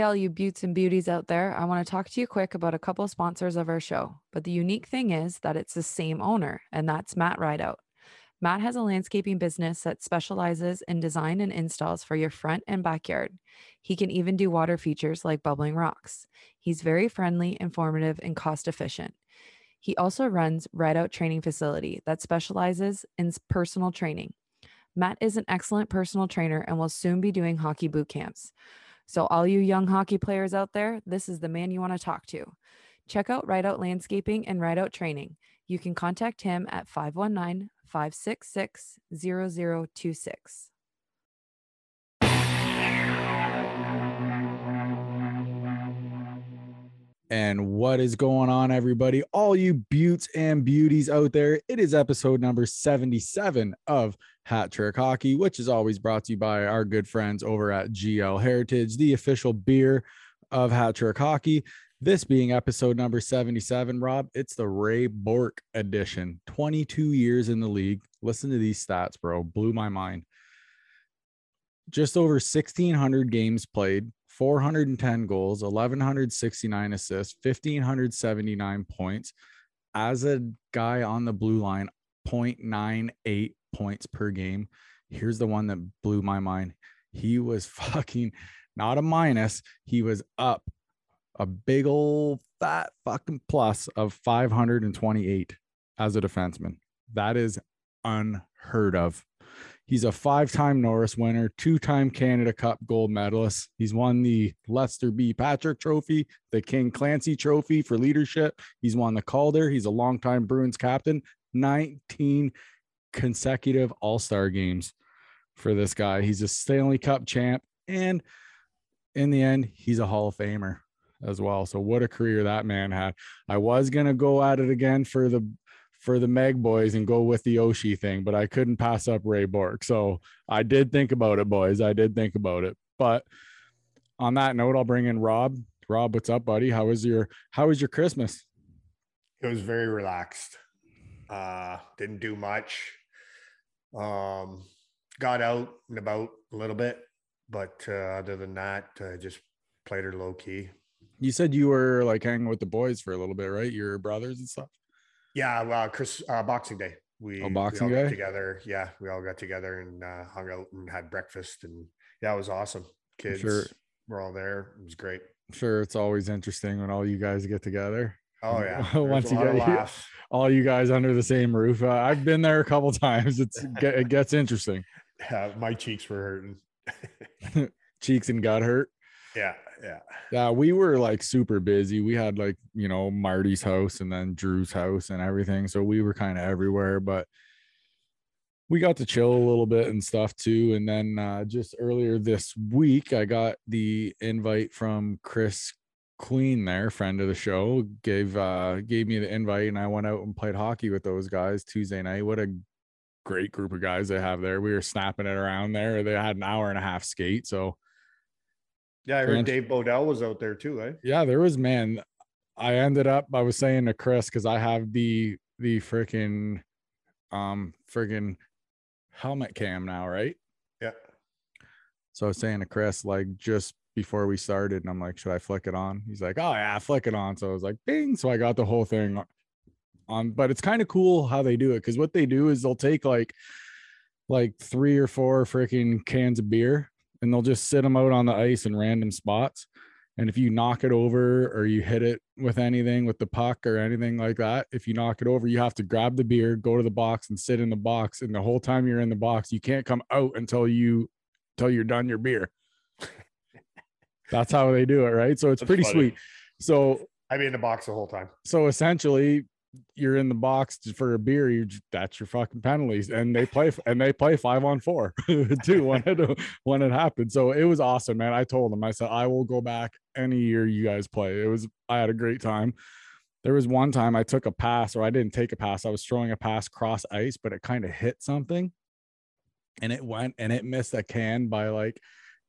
Hey, all you beauts and beauties out there. I want to talk to you quick about a couple sponsors of our show. But the unique thing is that it's the same owner, and that's Matt Rideout. Matt has a landscaping business that specializes in design and installs for your front and backyard. He can even do water features like bubbling rocks. He's very friendly, informative, and cost efficient. He also runs Rideout Training Facility that specializes in personal training. Matt is an excellent personal trainer and will soon be doing hockey boot camps. So, all you young hockey players out there, this is the man you want to talk to. Check out Rideout Landscaping and Rideout Training. You can contact him at 519 566 0026. And what is going on, everybody? All you buttes and beauties out there. It is episode number 77 of Hat Trick Hockey, which is always brought to you by our good friends over at GL Heritage, the official beer of Hat Trick Hockey. This being episode number 77, Rob, it's the Ray Bourque edition. 22 years in the league. Listen to these stats, bro. Blew my mind. Just over 1,600 games played, 410 goals, 1,169 assists, 1,579 points. As a guy on the blue line, 0.98 points per game. Here's the one that blew my mind. He was fucking not a minus, he was up a big old fat fucking plus of 528 as a defenseman. That is unheard of. He's a five time Norris winner, two time Canada Cup gold medalist. He's won the Lester B. Patrick Trophy, the King Clancy Trophy for leadership. He's won the Calder. He's a longtime Bruins captain, 19 consecutive All Star games for this guy. He's a Stanley Cup champ. And in the end, he's a Hall of Famer as well. So what a career that man had. I was going to go at it again for the for the Meg boys and go with the Oshie thing, but I couldn't pass up Ray Bourque. So I did think about it, boys. I did think about it. But on that note, I'll bring in Rob. Rob, what's up, buddy? How was your how was your Christmas? It was very relaxed. Uh didn't do much. Um got out and about a little bit, but uh, other than that, uh, just played her low key. You said you were like hanging with the boys for a little bit, right? Your brothers and stuff. Yeah, well, Chris, uh, Boxing Day. We, oh, Boxing we Day together. Yeah, we all got together and uh, hung out and had breakfast, and yeah, it was awesome. Kids sure. were all there. It was great. I'm sure, it's always interesting when all you guys get together. Oh yeah, once you get all you guys under the same roof. Uh, I've been there a couple times. It's it gets interesting. Yeah, my cheeks were hurting. cheeks and gut hurt. Yeah, yeah. Yeah, we were like super busy. We had like, you know, Marty's house and then Drew's house and everything. So we were kind of everywhere, but we got to chill a little bit and stuff too. And then uh, just earlier this week, I got the invite from Chris Queen there, friend of the show, gave uh gave me the invite and I went out and played hockey with those guys Tuesday night. What a great group of guys they have there. We were snapping it around there. They had an hour and a half skate. So yeah, I heard Dave Bodell was out there too, eh? Yeah, there was man. I ended up I was saying to Chris because I have the the freaking um freaking helmet cam now, right? Yeah. So I was saying to Chris, like just before we started, and I'm like, should I flick it on? He's like, Oh yeah, flick it on. So I was like, bing. So I got the whole thing on, but it's kind of cool how they do it because what they do is they'll take like like three or four freaking cans of beer and they'll just sit them out on the ice in random spots. And if you knock it over or you hit it with anything with the puck or anything like that, if you knock it over, you have to grab the beer, go to the box and sit in the box. And the whole time you're in the box, you can't come out until you until you're done your beer. That's how they do it, right? So it's That's pretty funny. sweet. So I'd be in the box the whole time. So essentially, you're in the box for a beer, you that's your fucking penalties, and they play and they play five on four too when it when it happened. So it was awesome, man. I told them I said I will go back any year you guys play. It was I had a great time. There was one time I took a pass, or I didn't take a pass. I was throwing a pass cross ice, but it kind of hit something, and it went and it missed a can by like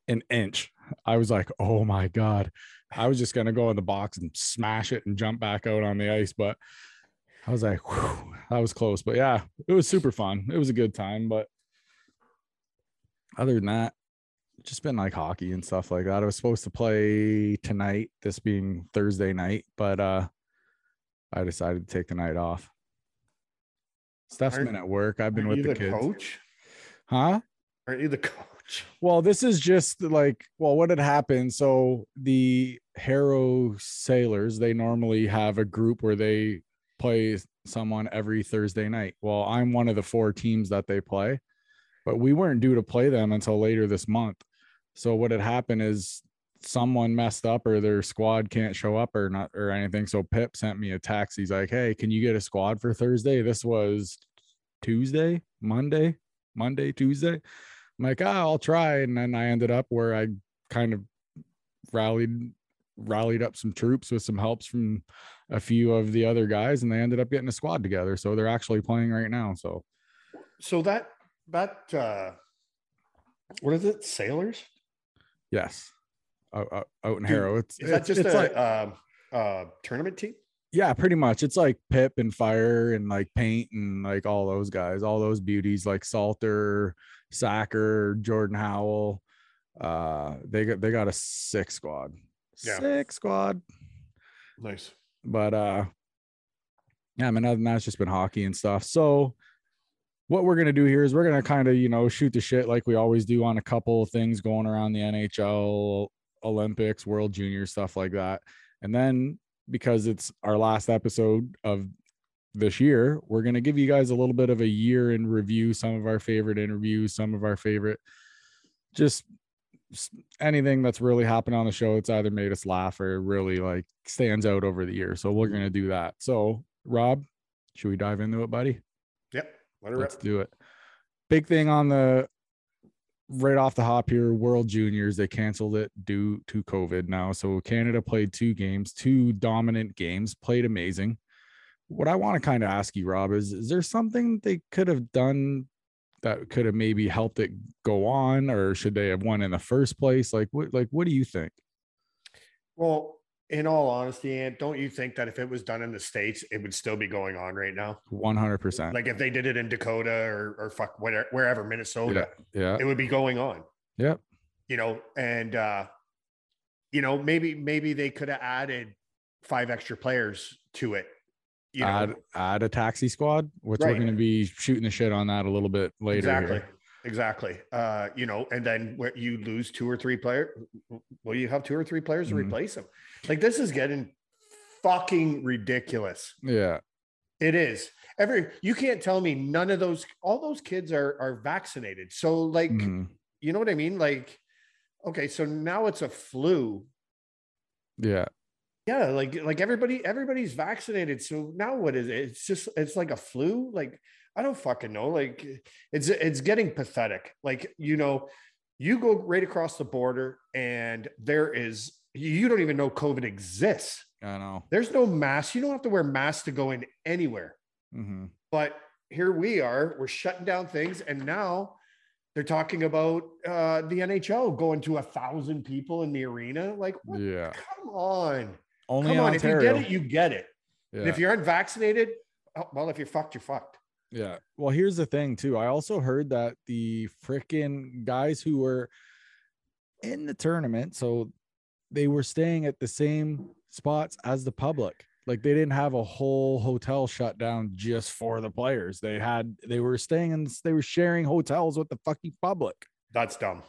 an inch. I was like, oh my god. I was just gonna go in the box and smash it and jump back out on the ice, but I was like, whew, that was close. But yeah, it was super fun. It was a good time. But other than that, just been like hockey and stuff like that. I was supposed to play tonight, this being Thursday night, but uh I decided to take the night off. Steph's Aren't- been at work. I've been with you the, kids. coach? Huh? Aren't you the coach? Well, this is just like, well, what had happened? So the Harrow Sailors, they normally have a group where they play someone every Thursday night. Well, I'm one of the four teams that they play, but we weren't due to play them until later this month. So what had happened is someone messed up or their squad can't show up or not or anything. So Pip sent me a text. He's like, Hey, can you get a squad for Thursday? This was Tuesday, Monday, Monday, Tuesday. I'm like, ah, I'll try. And then I ended up where I kind of rallied rallied up some troops with some helps from a few of the other guys, and they ended up getting a squad together. So they're actually playing right now. So So that that uh what is it? Sailors? yes, out, out, out in Dude, Harrow. It's Is that it's, just it's a like um uh tournament team? yeah, pretty much. It's like Pip and Fire and like Paint and like all those guys, all those beauties like Salter, Sacker, Jordan Howell. Uh, they got they got a six squad, Yeah. six squad. Nice. but uh yeah i mean other than that it's just been hockey and stuff so what we're gonna do here is we're gonna kind of you know shoot the shit like we always do on a couple of things going around the nhl olympics world junior stuff like that and then because it's our last episode of this year we're going to give you guys a little bit of a year in review some of our favorite interviews some of our favorite just anything that's really happened on the show it's either made us laugh or really like stands out over the year so we're mm-hmm. going to do that. So rob should we dive into it buddy? Yep. Let Let's rip. do it. Big thing on the right off the hop here world juniors they canceled it due to covid now. So canada played two games two dominant games played amazing. What i want to kind of ask you rob is is there something they could have done that could have maybe helped it go on or should they have won in the first place like what like what do you think Well, in all honesty, Ant, don't you think that if it was done in the States, it would still be going on right now? 100% Like if they did it in Dakota or, or fuck whatever, wherever, Minnesota, yeah it would be going on. yep you know, and uh, you know, maybe maybe they could have added five extra players to it. You know, add add a taxi squad which we're going to be shooting the shit on that a little bit later exactly, here. exactly. Uh, you know, and then where you lose two or three players, well, you have two or three players to Mhm. replace them. Like this is getting fucking ridiculous. yeah It is. Every you can't tell me none of those all those kids are are vaccinated. So like, Mhm. you know what I mean? Like, okay, so now it's a flu. yeah Yeah, like like everybody everybody's vaccinated. So now what is it? It's just it's like a flu. Like I don't fucking know. Like it's it's getting pathetic. Like you know, you go right across the border and there is you don't even know COVID exists. i know There's no mask. You don't have to wear masks to go in anywhere. hmm But here we are. We're shutting down things, and now they're talking about uh, the NHL going to a thousand people in the arena. Like, what? yeah come on. Only Come on, Ontario. if you get it, you get it. And yeah. if you're unvaccinated, oh, well, if you're fucked, you're fucked. yeah well here's the thing too i also heard that the freaking guys who were in the tournament so they were staying at the same spots as the public like they didn't have a whole hotel shut down just for the players they had they were staying in they were sharing hotels with the fucking public That's dumb.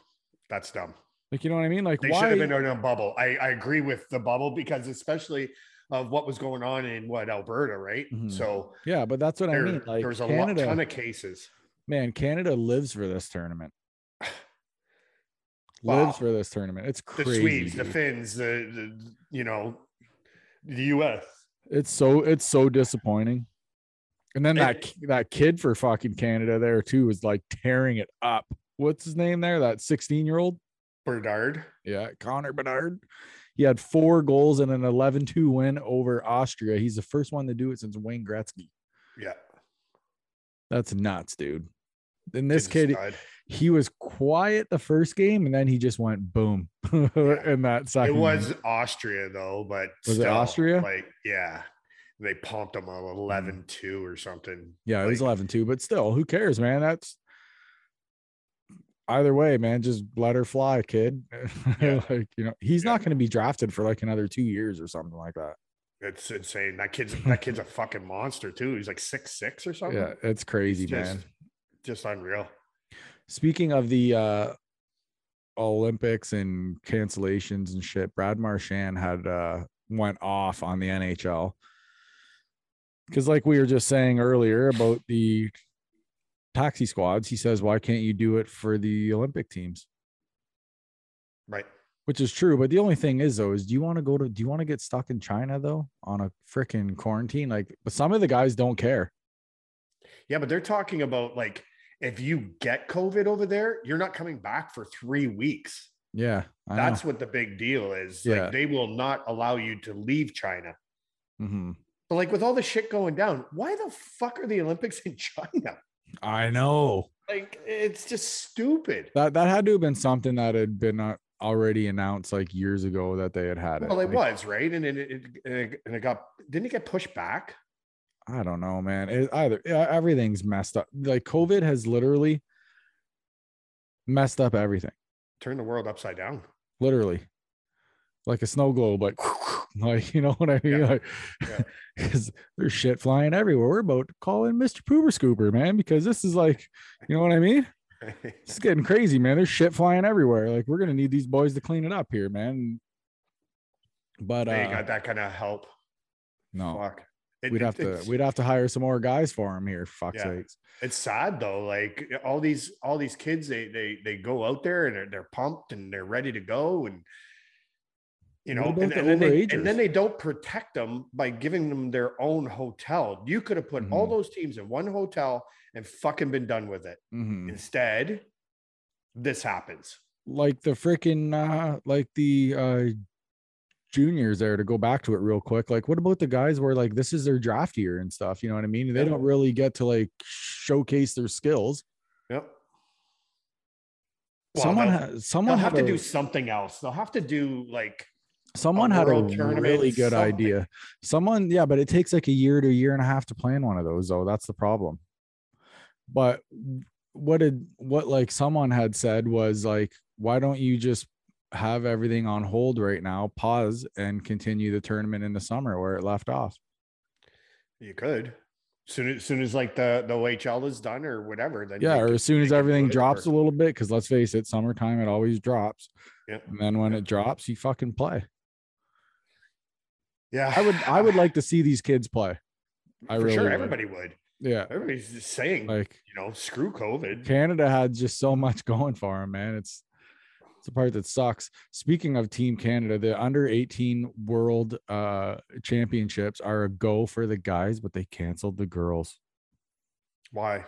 That's dumb. Like you know what i mean like They why should have been in a bubble. I, I agree with the bubble because especially of what was going on in what Alberta, right? Mhm. So yeah but that's what there, i mean like there was a canada lot, ton of cases. man canada lives for this tournament Wow. lives for this tournament it's The Swedes, the. Finns, the, the you know, the U.S. It's so it's so disappointing. And then that It- that kid for fucking Canada there too is like tearing it up. What's his name there? That 16 year old? Bedard. Yeah, Connor Bedard. He had four goals and an 11 2 win over Austria. He's the first one to do it since Wayne Gretzky. Yeah. That's nuts, dude. And this kid, stud. he was quiet the first game and then he just went boom in that second. It game. was Austria though, but Was it Austria? Like, yeah, they pumped him on mm. 11-2 or something. Yeah, it was 11 2, but still, who cares, man? That's either way, man, just let her fly, kid. Yeah. like, you know, he's Yeah. not going to be drafted for like another two years or something like that. It's insane. That kid's that kid's a fucking monster too. He's like six six or something. Yeah, it's crazy, It's man. just, just unreal. Speaking of the uh Olympics and cancellations and shit, Brad Marchand had uh went off on the NHL. Cause like we were just saying earlier about the taxi squads, he says, Why can't you do it for the Olympic teams? Right. Which is true. But the only thing is though, is do you want to go to do you want to get stuck in China though on a freaking quarantine? Like but some of the guys don't care. Yeah, but they're talking about like if you get COVID over there, you're not coming back for three weeks. Yeah. I That's what the big deal is. Yeah. Like they will not allow you to leave China. hmm But like with all the shit going down, why the fuck are the Olympics in China? I know. Like it's just stupid. That that had to have been something that had been uh, already announced like years ago that they had had it. Well, it Like, was right, and it, it, it and it got didn't it get pushed back? I don't know, man. It, either everything's messed up. Like COVID has literally messed up everything. Turned the world upside down. Literally, like a snow globe. Like, like you know what I mean? Yeah. Like, Yeah. because there's shit flying everywhere. We're about to call in Mr. Pooper Scooper, man, because this is like, you know what I mean? It's getting crazy, man. There's shit flying everywhere. Like, we're gonna need these boys to clean it up here, man. But they uh, got that kind of help. no, Fuck. It- we'd it- have to we'd have to hire some more guys for him here. For fuck's Yeah. sakes. it's sad though like all these all these kids they they they go out there and they're, they're pumped and they're ready to go and you know and, the and then they, and then they don't protect them by giving them their own hotel you could have put all Mhm. those teams in one hotel and fucking been done with it Mhm. instead this happens Like the freaking uh, like the uh, juniors there to go back to it real quick. Like, what about the guys where like this is their draft year and stuff? You know what I mean? They Yeah. don't really get to like showcase their skills. yep Well, someone they'll someone have had to a, do something else they'll have to do like someone had a tournament, really good something. idea. Someone, yeah, but it takes like a year to a year and a half to plan one of those, though. That's the problem. But what did what like someone had said was like, why don't you just have everything on hold right now, pause, and continue the tournament in the summer where it left off? you could soon as soon as like the the ohl is done or whatever then Yeah, or as soon as everything drops a little bit, because let's face it, summertime it always drops. Yeah. And then when it drops, you fucking play. Yeah I would I would like to see these kids play. I for really sure would. everybody would Yeah. everybody's just saying Like you know screw covid Canada had just so much going for them, man. It's it's the part that sucks. Speaking of Team Canada, the under 18 World uh Championships are a go for the guys, but they canceled the girls. why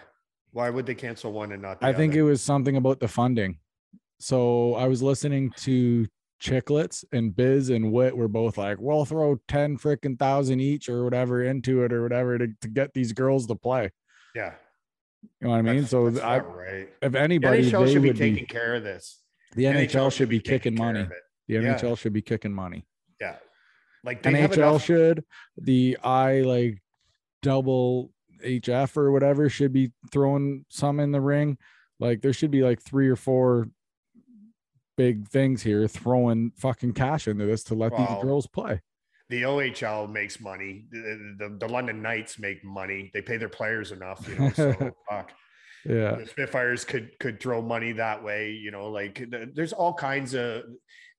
why would they cancel one and not the I think it was something about the funding. So I was listening to Chiclets and Biz and Wit were both like, we'll throw 10 freaking thousand each or whatever into it or whatever to, to get these girls to play. yeah You know what I mean? that's- so that's I, right if the anybody, nhl they should be taking be, care of this the NHL, should be kicking money. The Yeah. NHL should be kicking money. yeah like NHL enough, should. The I like double HF or whatever should be throwing some in the ring. Like there should be like three or four big things here throwing fucking cash into this to let Well, these girls play. the ohl makes money the, the, the london knights make money they pay their players enough you know so fuck Yeah. the Spitfires could could throw money that way. You know, like th- there's all kinds of.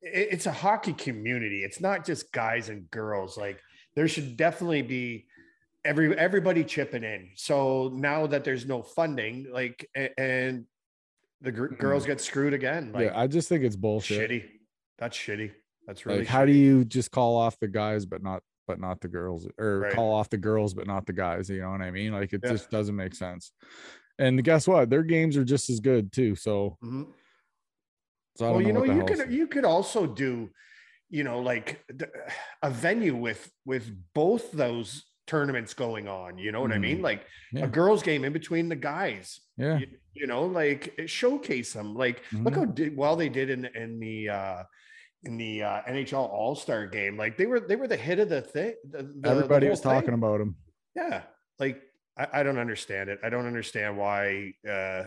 it- It's a hockey community. It's not just guys and girls. Like there should definitely be every everybody chipping in. So now that there's no funding, like and the gr- girls get screwed again. Like Mm-hmm. yeah. I just think it's bullshit. shitty. That's shitty. That's really like how do you just call off the guys but not but not the girls or Right. call off the girls but not the guys you know what i mean like it Yeah. just doesn't make sense and guess what their games are just as good too so, Mhm. so well you know you could you could also do you know like a venue with with both those tournaments going on you know what i mean like Mm-hmm. Yeah. a girls game in between the guys yeah you, you know like showcase them like look Mhm. how did, well they did in in the uh in the uh, NHL All Star game, like they were they were the hit of the thing. The, the- the everybody whole was talking thing. about them. Yeah, like I, I don't understand it. I don't understand why uh,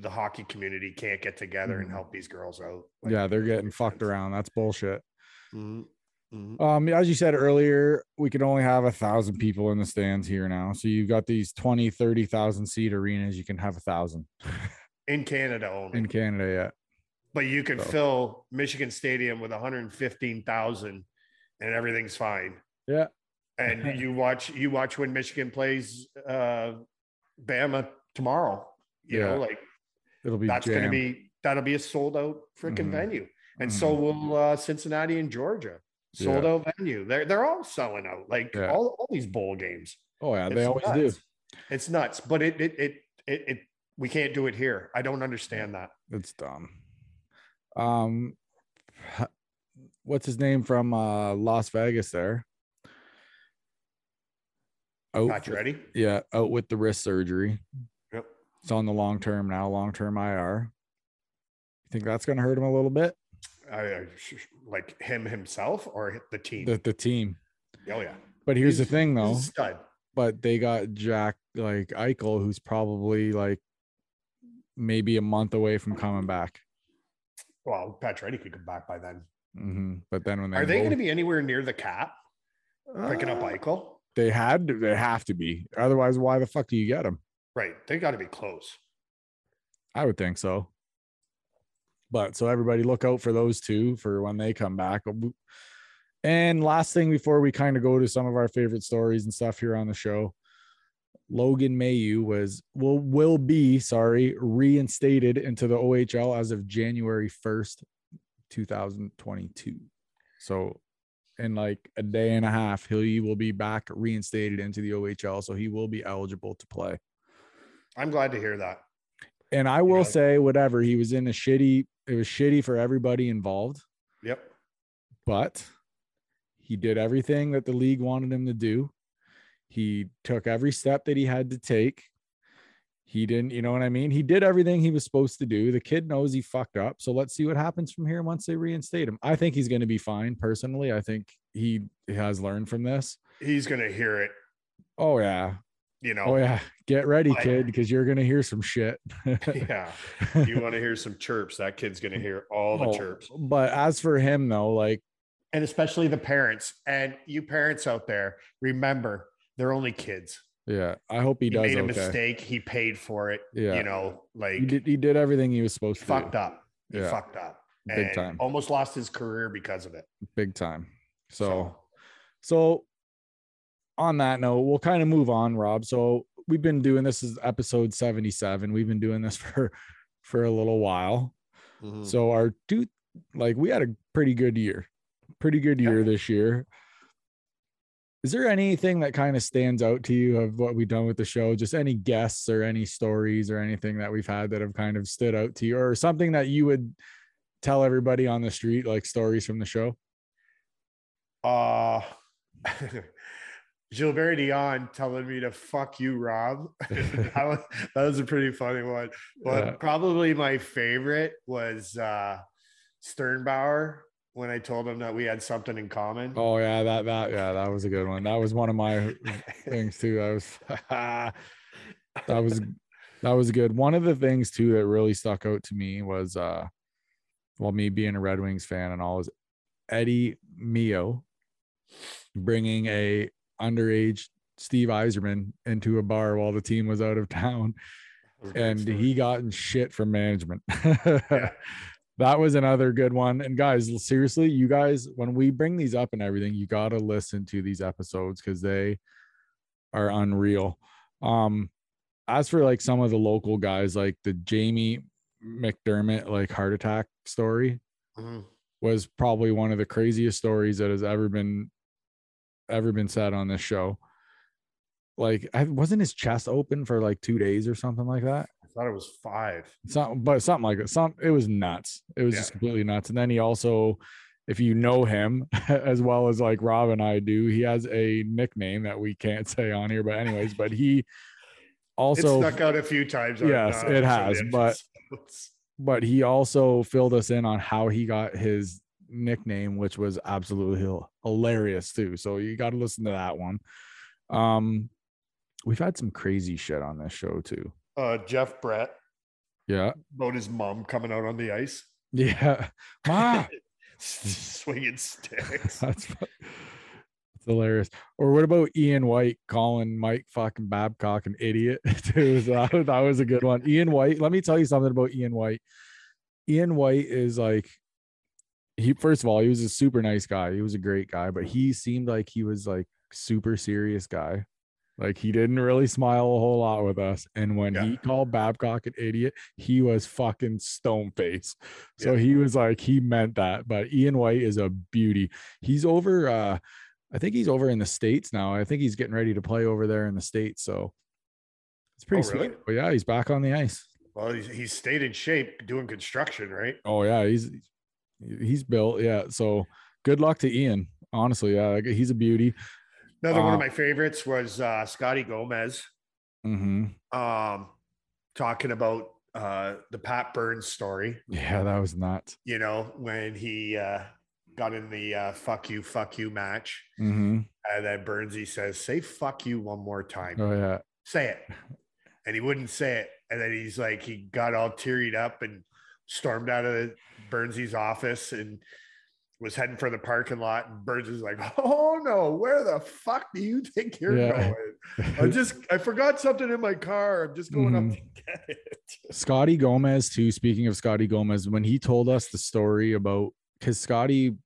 the hockey community can't get together and Mhm. help these girls out. Like, yeah, they're getting fucked around. That's bullshit. Mhm. Mhm. Um, as you said earlier, we can only have a thousand people in the stands here now. So you've got these 20, 30,000 seat arenas. You can have a thousand In Canada only. in Canada. Yeah. but you can So- fill Michigan Stadium with 115,000 and everything's fine. Yeah. And you watch you watch when Michigan plays uh Bama tomorrow. You Yeah. know, like It'll be that's going to be that'll be a sold out freaking Mhm. venue. And so will uh, Cincinnati and Georgia. Sold Yeah. out venue. They're they're all selling out. Like Yeah. all, all these bowl games. Oh yeah, they always nuts. do. It's nuts, but it it it it, it we can't do it here. I don't understand that. It's dumb. Um, what's his name from uh Las Vegas? There. Out Not with- ready. Yeah, out with the wrist surgery. Yep. It's on the long term now, long term IR. You think that's going to hurt him a little bit? I, I, sh- sh- like him himself or the team. The the team. oh yeah. But here's the He's- thing, he's a though. stud. But they got Jack like Eichel, who's probably like maybe a month away from coming back. Well, Pacioretty could come back by then. hmm But then when they Are they going to be anywhere near the cap picking up Uh, Eichel? They had to, they have to be. Otherwise, why the fuck do you get them? Right. They got to be close. I would think so. But so everybody look out for those two for when they come back. Uh, and last thing before we kind of go to some of our favorite stories and stuff here on the show, Logan Mailloux was will will be sorry reinstated into the OHL as of January 1st, 2022. So in like a day and a half, he will be back reinstated into the OHL. So he will be eligible to play. I'm glad to hear that. And I will know- say, whatever, he was in a shitty, it was shitty for everybody involved, Yep. but he did everything that the league wanted him to do. He took every step that he had to take. He didn't, you know what I mean? He did everything he was supposed to do. The kid knows he fucked up. So let's see what happens from here once they reinstate him. I think he's going to be fine personally. I think he has learned from this. He's going to hear it, Oh, yeah. You know. Oh, yeah. Get ready, kid, because you're going to hear some shit. yeah. You want to hear some chirps. That kid's going to hear all the Oh, chirps. But as for him, though, like, And especially the parents. And you parents out there, remember, they're only kids. Yeah, I hope he, He, does made a okay. mistake. He paid for it. Yeah, You know, like he did. He did everything he was supposed to. fucked do, up. He Yeah. fucked up. Big time. Almost lost his career because of it. big time. So, so on that note, we'll kind of move on, Rob. So we've been doing this is episode seventy-seven. We've been doing this for for a little while. Mhm. So our two, like, we had a pretty good year, pretty good Yeah. year this year. Is there anything that kind of stands out to you of what we've done with the show? Just any guests or any stories or anything that we've had that have kind of stood out to you, or something that you would tell everybody on the street, like stories from the show? Uh Gilbert Dion telling me to fuck you, Rob. that, was, that was a pretty funny one. But Yeah. probably my favorite was uh Sternbauer when I told him that we had something in common. Oh yeah, that that yeah, that was a good one. That was one of my things too. That was that was that was good. One of the things too that really stuck out to me was uh well me being a Red Wings fan and all is Eddie Mio bringing a underage Steve Yzerman into a bar while the team was out of town That was a great and story. he got in shit from management. Yeah. That was another good one. And guys, seriously, you guys, when we bring these up and everything, you got to listen to these episodes because they are unreal. Um, as for like some of the local guys, like the Jamie McDermott like heart attack story Mhm. was probably one of the craziest stories that has ever been ever been said on this show. Like, I wasn't his chest open for like two days or something like that. I thought it was five. Something, but something like that. Some it was nuts. It was just completely nuts. And then he also, if you know him as well as like Rob and I do, he has a nickname that we can't say on here. But anyways, but he also it stuck out a few times. Yes, uh, it some of the has, but- but he also filled us in on how he got his nickname, which was absolutely hilarious too. So you got to listen to that one. Um, we've had some crazy shit on this show too. uh, Jeff Brett Yeah. about his mom coming out on the ice, Yeah. Ma. swinging sticks. That's that's hilarious. Or what about Ian White calling Mike fucking Babcock an idiot? too? So that, that was a good one. Ian White. Let me tell you something about Ian White. Ian White is like he first of all, he was a super nice guy. He was a great guy, but he seemed like he was like super serious guy. Like he didn't really smile a whole lot with us. And when Yeah. he called Babcock an idiot, he was fucking stone face. So Yeah. he was like, he meant that. But Ian White is a beauty. He's over uh I think he's over in the States now. I think he's getting ready to play over there in the States. So it's pretty Oh, really? sweet. But yeah, he's back on the ice. Well, he's, he's stayed in shape doing construction, right? Oh yeah, he's he's built. Yeah. So good luck to Ian. Honestly, yeah, he's a beauty. Another one Uh, of my favorites was uh, Scotty Gomez hmm um, talking about uh, the Pat Burns story. Yeah, that was nuts. You know, when he uh, got in the uh, "fuck you, fuck you" match, hmm and then Burnsy says, "Say fuck you one more time. Oh yeah. Say it," and he wouldn't say it, and then he's like, he got all tearied up and stormed out of Burnsy's office and was heading for the parking lot. And Burns is like, "Oh no, where the fuck do you think you're Yeah. going? I just I forgot something in my car. I'm just going Mhm. up to get it." Scotty Gomez too. Speaking of Scotty Gomez, when he told us the story about because Scotty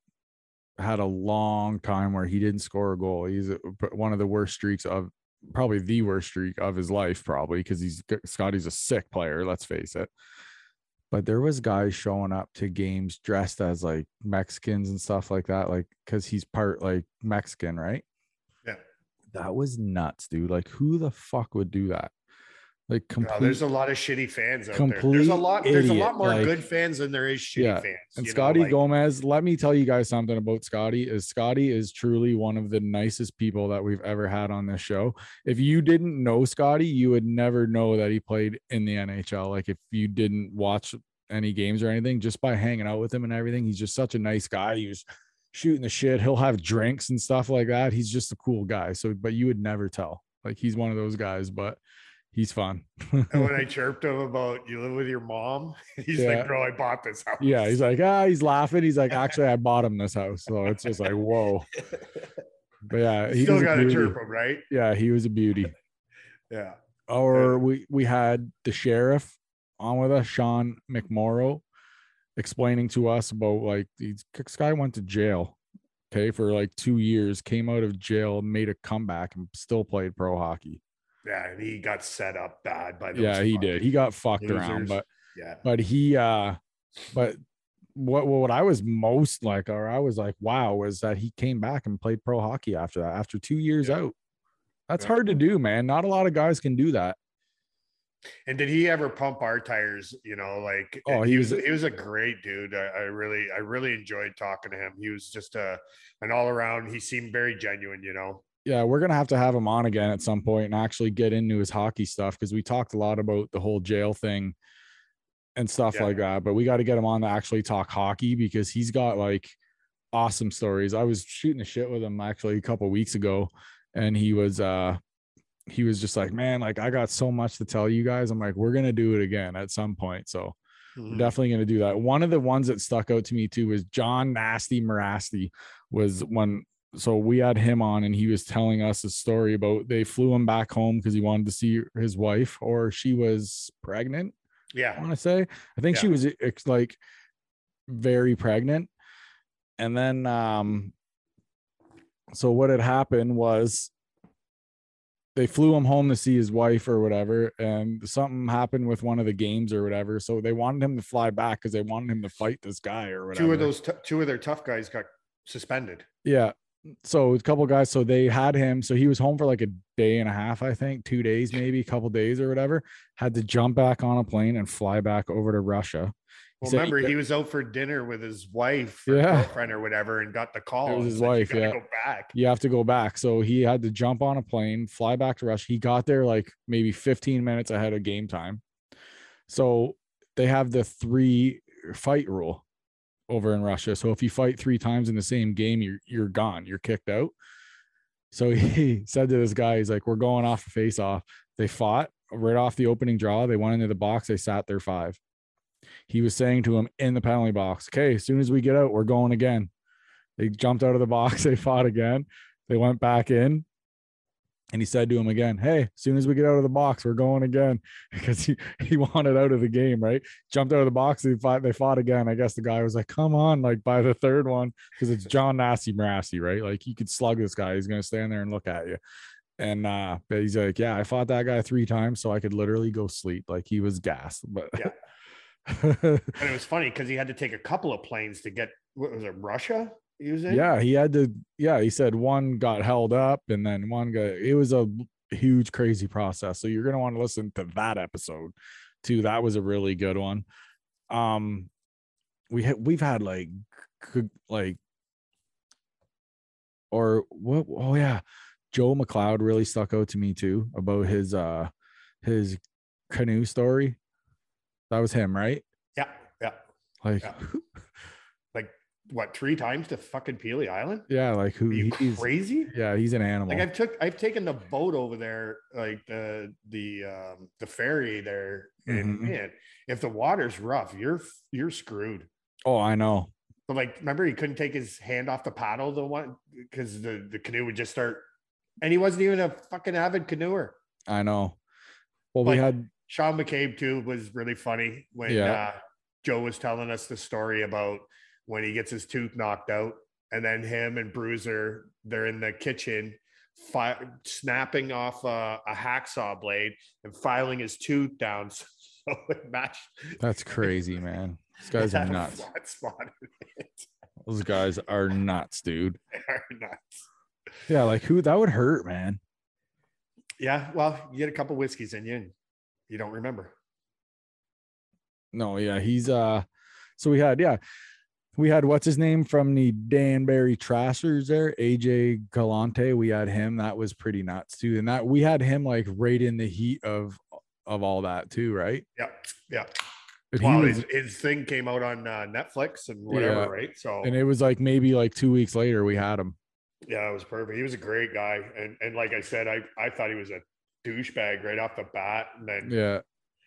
had a long time where he didn't score a goal. He's one of the worst streaks of probably the worst streak of his life, probably because he's Scotty's a sick player. Let's face it. But there was guys showing up to games dressed as like Mexicans and stuff like that, like because he's part like Mexican, right? Yeah. That was nuts, dude. Like, who the fuck would do that? Like, No, complete. there's a lot of shitty fans out there. There's complete a lot. There's a lot more like- good fans than there is shitty Yeah, fans. And know, Scotty like- Gomez, let me tell you guys something about Scotty. Is Scotty is truly one of the nicest people that we've ever had on this show. If you didn't know Scotty, you would never know that he played in the NHL. Like if you didn't watch any games or anything, just by hanging out with him and everything, he's just such a nice guy. He was shooting the shit. He'll have drinks and stuff like that. He's just a cool guy. So, but you would never tell. Like he's one of those guys, but he's fun. And when I chirped him about you live with your mom, he's Yeah. like, "Bro, I bought this house." yeah, he's like, ah, he's laughing. He's like, actually, I bought him this house. So it's just like, whoa. But yeah, he still got to chirp him, right? Yeah, he was a beauty. Yeah. Or we we had the sheriff on with us, Sean McMorrow, explaining to us about like these this guy went to jail, okay, for like two years, came out of jail, made a comeback, and still played pro hockey. Yeah, and he got set up bad by those. Yeah, he did. He got fucked around, but Yeah. but he uh but what what I was most like or I was like wow was that he came back and played pro hockey after that after 2 years Yeah. out. That's Yeah. hard to do, man. Not a lot of guys can do that. And did he ever pump our tires? You know, like Oh, he, was- he was a great dude. I, I really I really enjoyed talking to him. He was just a an all around. He seemed very genuine. You know. Yeah, we're going to have to have him on again at some point and actually get into his hockey stuff because we talked a lot about the whole jail thing and stuff Yeah. like that, but we got to get him on to actually talk hockey because he's got like awesome stories. I was shooting a shit with him actually a couple weeks ago and he was uh he was just like, "Man, like I got so much to tell you guys." I'm like, "We're going to do it again at some point." So, we're Mhm. definitely going to do that. One of the ones that stuck out to me too was John Nasty Mirasty was when so we had him on and he was telling us a story about they flew him back home because he wanted to see his wife or she was pregnant. yeah I Yeah. want to say I think she was like very pregnant, and then um, so what had happened was they flew him home to see his wife or whatever, and something happened with one of the games or whatever. So they wanted him to fly back because they wanted him to fight this guy or whatever. Two of those t- two of their tough guys got suspended. Yeah. So a couple guys, so they had him. So he was home for like a day and a half, I think, two days, maybe a couple days or whatever. Had to jump back on a plane and fly back over to Russia. He Well, said remember, he was out for dinner with his wife or Yeah. girlfriend or whatever, and got the call. It was his said, "You wife, yeah. Go back. you have to go back. So he had to jump on a plane, fly back to Russia. He got there like maybe 15 minutes ahead of game time. So they have the three fight rule over in Russia. So if you fight three times in the same game, you're you're gone. You're kicked out. So he said to this guy, he's like, We're going off a face off. They fought right off the opening draw. They went into the box. They sat there five. He was saying to him in the penalty box, okay, as soon as we get out, we're going again. They jumped out of the box. They fought again. They went back in. And he said to him again, Hey, as soon as we get out of the box, we're going again. Because he, he wanted out of the game, right? Jumped out of the box, they fought, they fought again. I guess the guy was like, Come on, like by the third one, because it's John Nasty Mirasty, right? Like you could slug this guy, he's gonna stand there and look at you. And uh, but he's like, Yeah, I fought that guy three times, so I could literally go sleep. Like he was gassed. But Yeah. And it was funny because he had to take a couple of planes to get what was it, Russia? He was in? yeah, he had to. Yeah, he said one got held up, and then one got. It was a huge, crazy process. So you're gonna want to listen to that episode too. That was a really good one. Um, we ha- we've had like like or what? Oh yeah, Joe McLeod really stuck out to me too about his uh his canoe story. That was him, right? Yeah. Yeah. Like Yeah. What, three times to fucking Pelee Island? yeah, like who Are you he's crazy? yeah, he's an animal. Like I've took I've taken the boat over there, like the the um the ferry there. And Mhm. man, if the water's rough, you're you're screwed. oh, I know. But like, remember he couldn't take his hand off the paddle the one because the, the canoe would just start and he wasn't even a fucking avid canoeer. I know. Well, we had Sean McCabe too was really funny when Yeah. uh, Joe was telling us the story about when he gets his tooth knocked out, and then him and Bruiser they're in the kitchen, fi- snapping off a, a hacksaw blade and filing his tooth down so it matched. that's crazy, man. These guys are nuts. flat spot in it. Those guys are nuts, dude. They are nuts. Yeah, like who that would hurt, man. Yeah, well, you get a couple whiskeys in you, and you don't remember. No, yeah, he's uh so we had, yeah, we had what's his name from the Danbury Trashers there, AJ Galante. We had him. That was pretty nuts too. And that we had him like right in the heat of of all that too, right? Yeah, yeah. He Well, was- his, his thing came out on uh, Netflix and whatever, Yeah. right? So and it was like maybe like two weeks later we had him. Yeah, it was perfect. He was a great guy, and and like I said, I I thought he was a douchebag right off the bat, and then Yeah.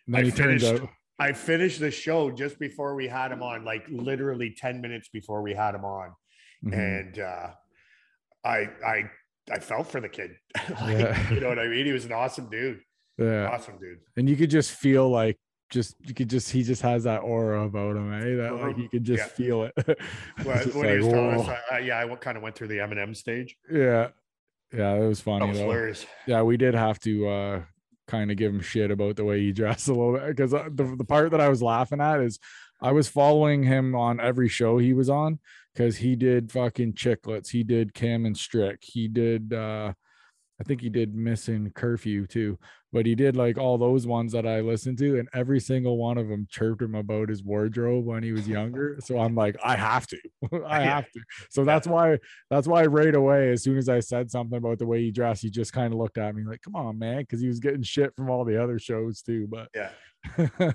And then I he finished. out I finished the show just before we had him on, like literally ten minutes before we had him on, Mhm. and uh, I I I felt for the kid. like, Yeah. You know what I mean? He was an awesome dude. yeah. Awesome dude. and you could just feel like just you could just he just has that aura about him eh? that like Uh-huh. you could just Yeah. feel it When, just when he was like, telling us. I, I- yeah, I kind of went through the Eminem stage. yeah yeah it was funny. That was hilarious. yeah we did have to uh kind of give him shit about the way he dressed a little bit because the, the part that i was laughing at is i was following him on every show he was on because he did fucking chiclets he did cam and strick he did uh i think he did missing curfew too but he did like all those ones that i listened to and every single one of them chirped him about his wardrobe when he was younger so i'm like i have to i have to so that's why that's why right away, as soon as I said something about the way he dressed, he just kind of looked at me like, "Come on, man," because he was getting shit from all the other shows too. But Yeah.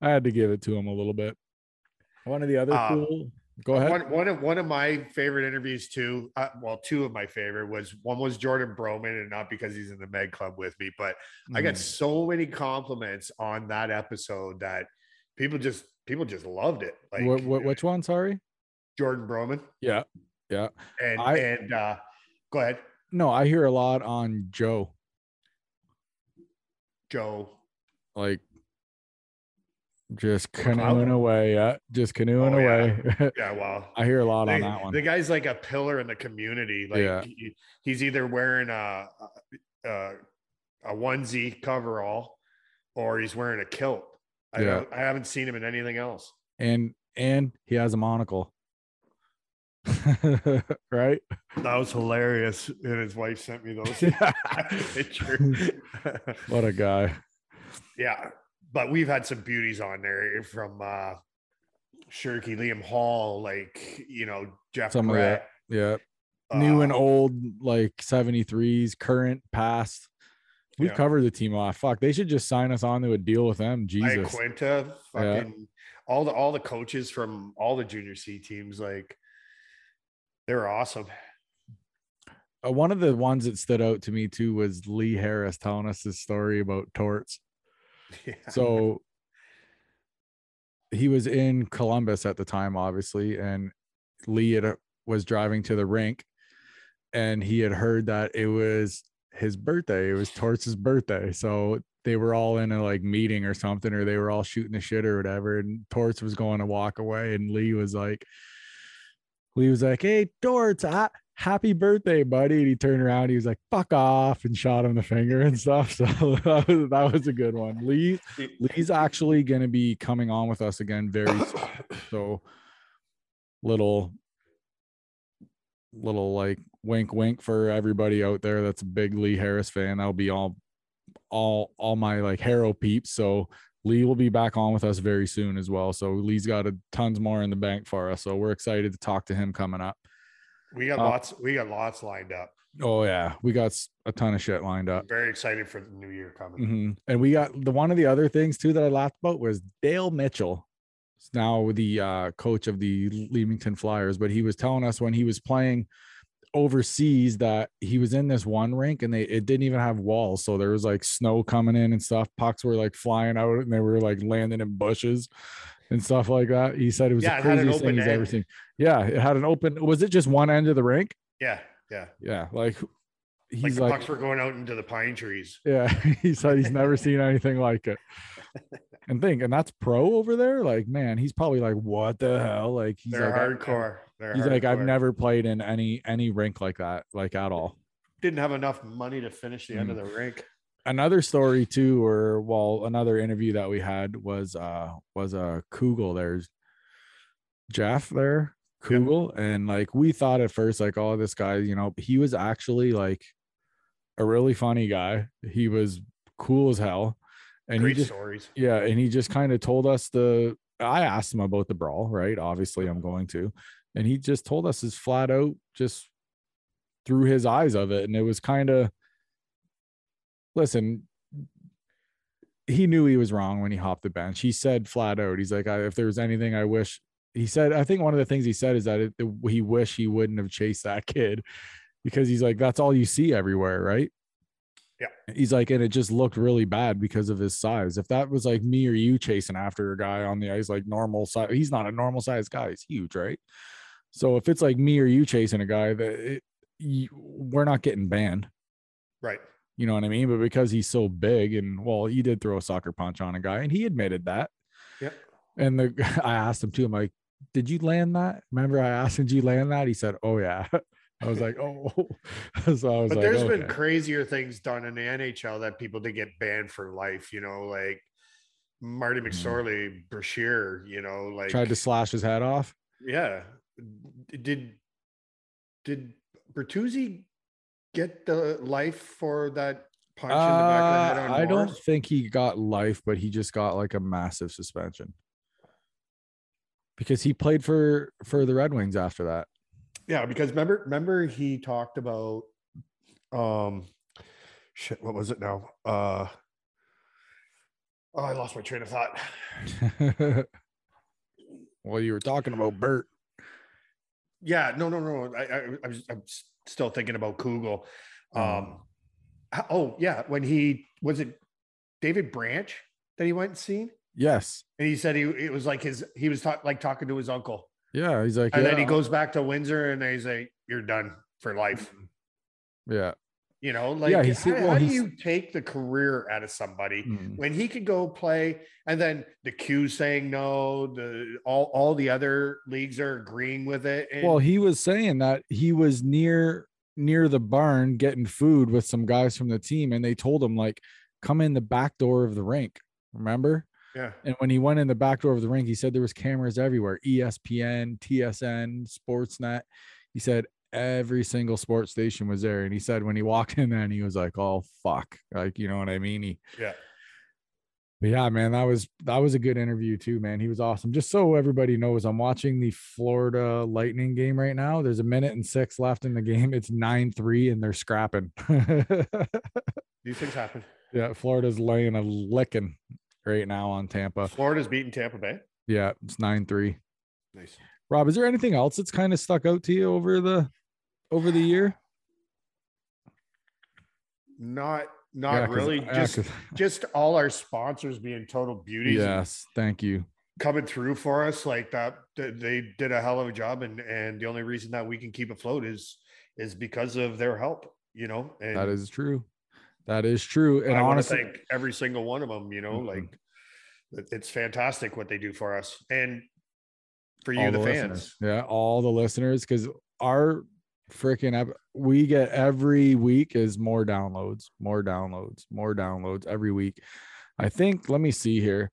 I had to give it to him a little bit. One of the other Uh, cool. Go ahead. One, one of one of my favorite interviews too. Uh, well, two of my favorite was one was Jordan Broman, and not because he's in the Med Club with me, but I got Mm. so many compliments on that episode that people just people just loved it. Like what, what, which one? Sorry. Jordan Broman Yeah. Yeah. and I- and uh, go ahead, No, I hear a lot on Joe. Joe. Like just canoeing away. Yeah. Just canoeing Oh, away. Yeah, wow. I hear a lot on that one. the guy's like a pillar in the community. Like Yeah. he- he's either wearing a, a a onesie coverall or he's wearing a kilt. I Yeah. I haven't seen him in anything else. and and he has a monocle. right? That was hilarious. And his wife sent me those picture. what a guy. yeah. But we've had some beauties on there from uh Shirky, Liam Hall, like you know, Jeff Some of Brett, Yeah. New and uh, old, like 73s, current, past. We've Yeah. covered the team off. Fuck, they should just sign us on to a deal with them. Jesus. Quinta, Yeah. fucking all the all the coaches from all the junior C teams, like they're awesome. uh, one of the ones that stood out to me too was Lee Harris telling us this story about torts. So he was in Columbus at the time, obviously, and Lee had, uh, was driving to the rink, and he had heard that it was his birthday. It was Torts' birthday, so they were all in a like meeting or something, or they were all shooting the shit or whatever. And Torts was going to walk away, and Lee was like, Lee was like, "Hey, Torts, ha- happy birthday, buddy!" And he turned around, he was like, "Fuck off," and shot him the finger and stuff. So that was that was a good one. Lee Lee's actually going to be coming on with us again very soon. So little little like wink wink for everybody out there that's a big Lee Harris fan. That'll be all all all my like Harrow peeps. So Lee will be back on with us very soon as well. So Lee's got a tons more in the bank for us. So we're excited to talk to him coming up. We got uh, lots. We got lots lined up. Oh yeah, we got a ton of shit lined up. Very excited for the new year coming. Mhm. And we got the one of the other things too that I laughed about was Dale Mitchell. He's now the uh, coach of the Leamington Flyers, but he was telling us when he was playing overseas that he was in this one rink and they it didn't even have walls, so there was like snow coming in and stuff. Pucks were like flying out and they were like landing in bushes and stuff like that. He said it was Yeah, the it had an craziest thing he's ever seen. Yeah, it had an open. Was it just one end of the rink? Yeah, yeah. Yeah, like Like he's the like pucks were going out into the pine trees. yeah, he said he's never seen anything like it. And think, and that's pro over there. Like, man, he's probably like, what the hell? Like, he's They're like, hardcore. They're He's like, I've never played in any any rink like that, like at all. didn't have enough money to finish the Mm. end of the rink. Another story too, or well, another interview that we had was uh was uh Kugel. There's Jeff there. Kugel, and like we thought at first, like, oh, this guy, you know, he was actually like a really funny guy. He was cool as hell, and Great he just stories. Yeah, and he just kind of told us the. I asked him about the brawl, right? Obviously, I'm going to, and he just told us his flat out, just through his eyes of it, and it was kind of. Listen, he knew he was wrong when he hopped the bench. He said flat out, he's like, I, if there was anything I wish. He said, I think one of the things he said is that it, he wish he wouldn't have chased that kid, because he's like, that's all you see everywhere, right? Yeah. He's like, and it just looked really bad because of his size. If that was like me or you chasing after a guy on the ice, like normal size, he's not a normal size guy. He's huge, right? So if it's like me or you chasing a guy, that it, you, we're not getting banned. Right. You know what I mean? But because he's so big, and well, he did throw a soccer punch on a guy, and he admitted that. Yep. And the I asked him too. I'm like, "Did you land that?" Remember, I asked him, "Did you land that?" He said, "Oh yeah." I was like, "Oh." so I was But like, there's been crazier things done in the NHL that people did get banned for life. You know, like Marty McSorley, Brashear. You know, like Mm. tried to slash his head off. yeah. Did did Bertuzzi get the life for that punch in the back of the head Uh, on I don't Morris? think he got life, but he just got like a massive suspension because he played for for the Red Wings after that. Yeah, because remember, remember he talked about um shit, what was it now? Uh oh, I lost my train of thought. well, you were talking about Bert. Yeah, no, no, no. I, I I'm, s- I'm s- still thinking about Kugel. Um h- oh yeah, when he was it David Branch that he went and seen? Yes. And he said he it was like his he was talk, like talking to his uncle. Yeah. He's like, And yeah, then he goes back to Windsor and he's like, You're done for life. Yeah. You know, like he how, said- how well, do you take the career out of somebody Mm. when he could go play and then the Q saying no, the all all the other leagues are agreeing with it. And Well, he was saying that he was near near the barn getting food with some guys from the team, and they told him like, come in the back door of the rink. Remember? yeah, And when he went in the back door of the rink, he said there was cameras everywhere. ESPN, TSN, Sportsnet. He said every single sports station was there. And he said when he walked in there and he was like, Oh fuck. Like, you know what I mean? He yeah. but yeah, man, that was that was a good interview too, man. He was awesome. Just so everybody knows, I'm watching the Florida Lightning game right now. There's a minute and six left in the game. It's nine three, and they're scrapping. These things happen. yeah, Florida's laying a licking right now on Tampa. Florida's beating Tampa Bay. Yeah, it's nine three. Nice. Rob, is there anything else that's kind of stuck out to you over the over the year? not not Yeah, really. just just all our sponsors being total beauties. yes, thank you. coming through for us like that they did a hell of a job and and the only reason that we can keep afloat is is because of their help you know and That is true. That is true. And i want to honestly, thank every single one of them you know Mhm. like it's fantastic what they do for us and for you all the, listeners. fans Yeah, all the listeners, because our freaking we get every week is more downloads, more downloads, more downloads every week. I think. Let me see here.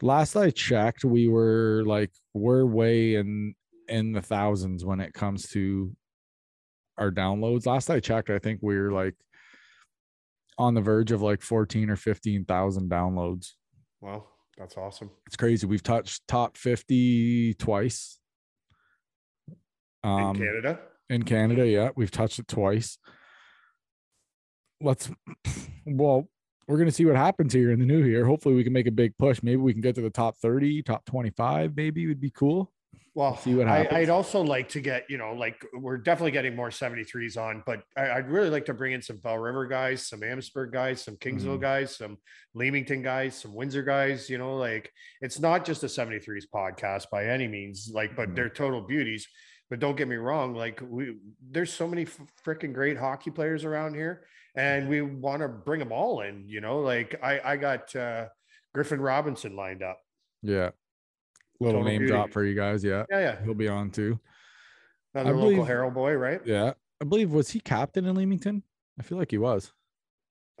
Last I checked, we were like we're way in in the thousands when it comes to our downloads. Last I checked, I think we were like on the verge of like 14 or 15,000 downloads. well that's awesome It's crazy. We've touched top 50 twice. Um, in canada in Canada, yeah, we've touched it twice. Let's, well, we're gonna see what happens here in the new year. Hopefully, we can make a big push. Maybe we can get to the top 30, top 25, maybe would be cool. well see what I, happens. i'd also like to get you know like we're definitely getting more 73s on but I, i'd really like to bring in some bell river guys some amherstburg guys some kingsville Mhm. guys some leamington guys some windsor guys you know like it's not just a 73s podcast by any means like but Mhm. they're total beauties but don't get me wrong like we there's so many freaking great hockey players around here and we want to bring them all in you know like i i got uh griffin robinson lined up Yeah. Little Total name beauty. drop for you guys. Yeah. yeah yeah He'll be on too. another I local believe- Harrow boy right Yeah. I believe, was he captain in Leamington? I feel like he was.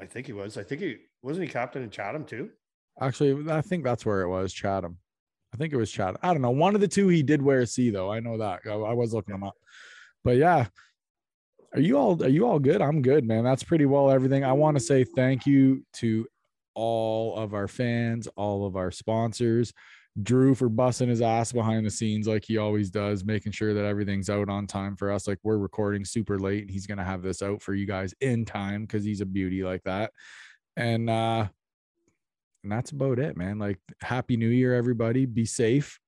i think he was i think he wasn't he captain in chatham too Actually, I think that's where it was Chatham. I think it was Chad. I don't know. One of the two he did wear a C though. I know that. I, I was looking him up. But yeah. Are you all are you all good? I'm good, man. That's pretty well everything. I want to say thank you to all of our fans, all of our sponsors. Drew for busting his ass behind the scenes like he always does, making sure that everything's out on time for us. Like we're recording super late and he's gonna have this out for you guys in time because he's a beauty like that. And uh and that's about it, man. Like happy new year, everybody. Be safe.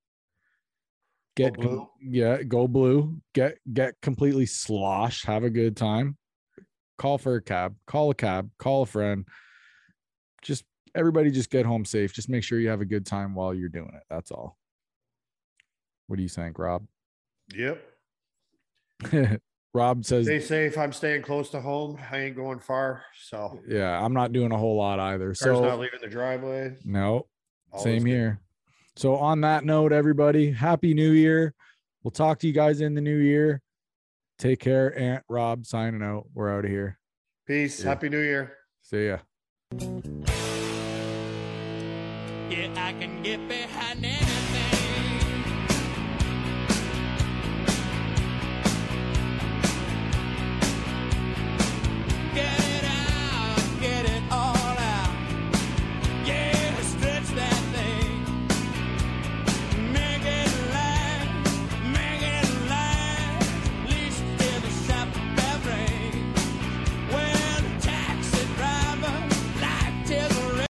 Get blue. yeah, go blue. Get get completely sloshed. Have a good time. Call for a cab. Call a cab. Call a friend. Just everybody just get home safe. Just make sure you have a good time while you're doing it. That's all. What do you think, Rob? yep Rob says, stay safe i'm staying close to home i ain't going far so "Yeah, I'm not doing a whole lot either." car's So not leaving the driveway no, All Same is good. here. So on that note, everybody, happy new year. We'll talk to you guys in the new year. Take care. Aunt Rob signing out. We're out of here. peace Yeah. happy new year See ya. Yeah,